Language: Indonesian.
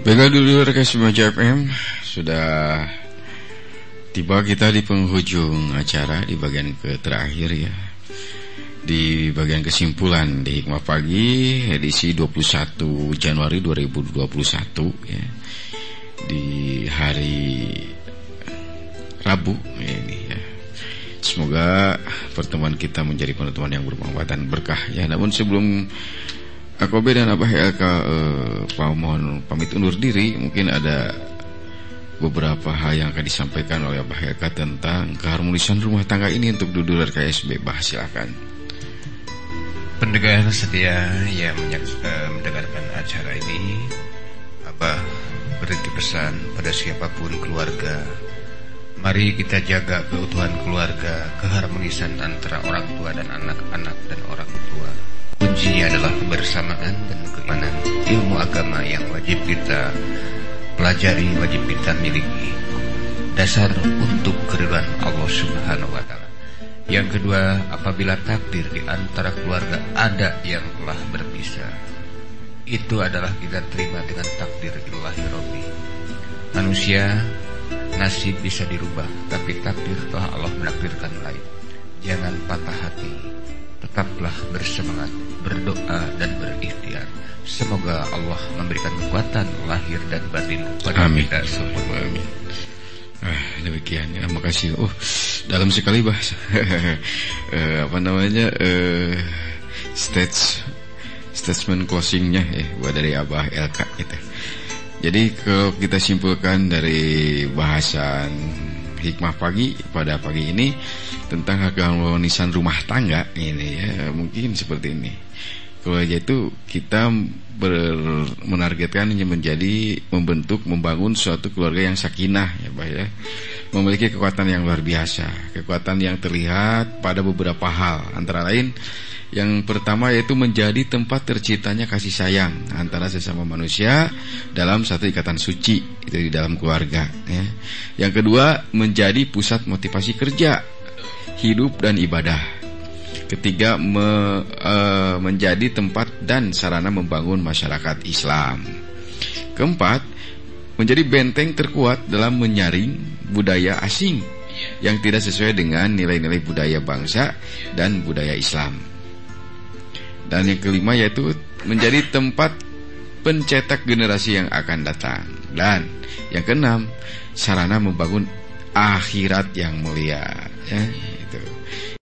Baiklah dulu rekan semua JFM Sudah tiba kita di penghujung acara Di bagian ke terakhir ya. Di bagian kesimpulan di Hikmah Pagi Edisi 21 Januari 2021 ya. Di hari Rabu ini ya. Semoga pertemuan kita menjadi pertemuan yang bermanfaat dan berkah ya. Namun sebelum Akobe dan Abah LK eh, Pak mohon pamit undur diri? Mungkin ada beberapa hal yang akan disampaikan oleh Abah LK Tentang keharmonisan rumah tangga ini untuk Dudular KSB Bah silakan. Pendengar setia yang eh, mendengarkan acara ini Abah berhenti pesan pada siapa pun keluarga? Mari kita jaga keutuhan keluarga Keharmonisan antara orang tua dan anak-anak dan orang tua Kuncinya adalah kebersamaan dan keimanan ilmu agama yang wajib kita pelajari, wajib kita miliki. Dasar untuk keriduan Allah Subhanahu wa taala. Yang kedua, apabila takdir di antara keluarga ada yang telah berpisah, itu adalah kita terima dengan takdir ilahi Rabbi. Manusia nasib bisa dirubah, tapi takdir telah Allah menakdirkan lain. Jangan patah hati, tetaplah bersemangat berdoa dan berikhtiar. Semoga Allah memberikan kekuatan lahir dan batin pada Amin. kita semua. Amin. Ah, demikian ya, makasih. Oh, dalam sekali bahasa. eh, apa namanya? Eh, stage statement closingnya ya buat dari Abah LK gitu. Jadi kalau kita simpulkan dari bahasan hikmah pagi pada pagi ini tentang keharmonisan rumah tangga ini ya mungkin seperti ini. Kalau itu kita ber, menargetkan menjadi membentuk membangun suatu keluarga yang sakinah ya Pak ya. Memiliki kekuatan yang luar biasa, kekuatan yang terlihat pada beberapa hal antara lain yang pertama yaitu menjadi tempat terciptanya kasih sayang antara sesama manusia dalam satu ikatan suci itu di dalam keluarga ya. Yang kedua menjadi pusat motivasi kerja, hidup dan ibadah. Ketiga me, e, menjadi tempat dan sarana membangun masyarakat Islam. Keempat menjadi benteng terkuat dalam menyaring budaya asing yang tidak sesuai dengan nilai-nilai budaya bangsa dan budaya Islam. Dan yang kelima yaitu menjadi tempat pencetak generasi yang akan datang. Dan yang keenam, sarana membangun akhirat yang mulia. Ya.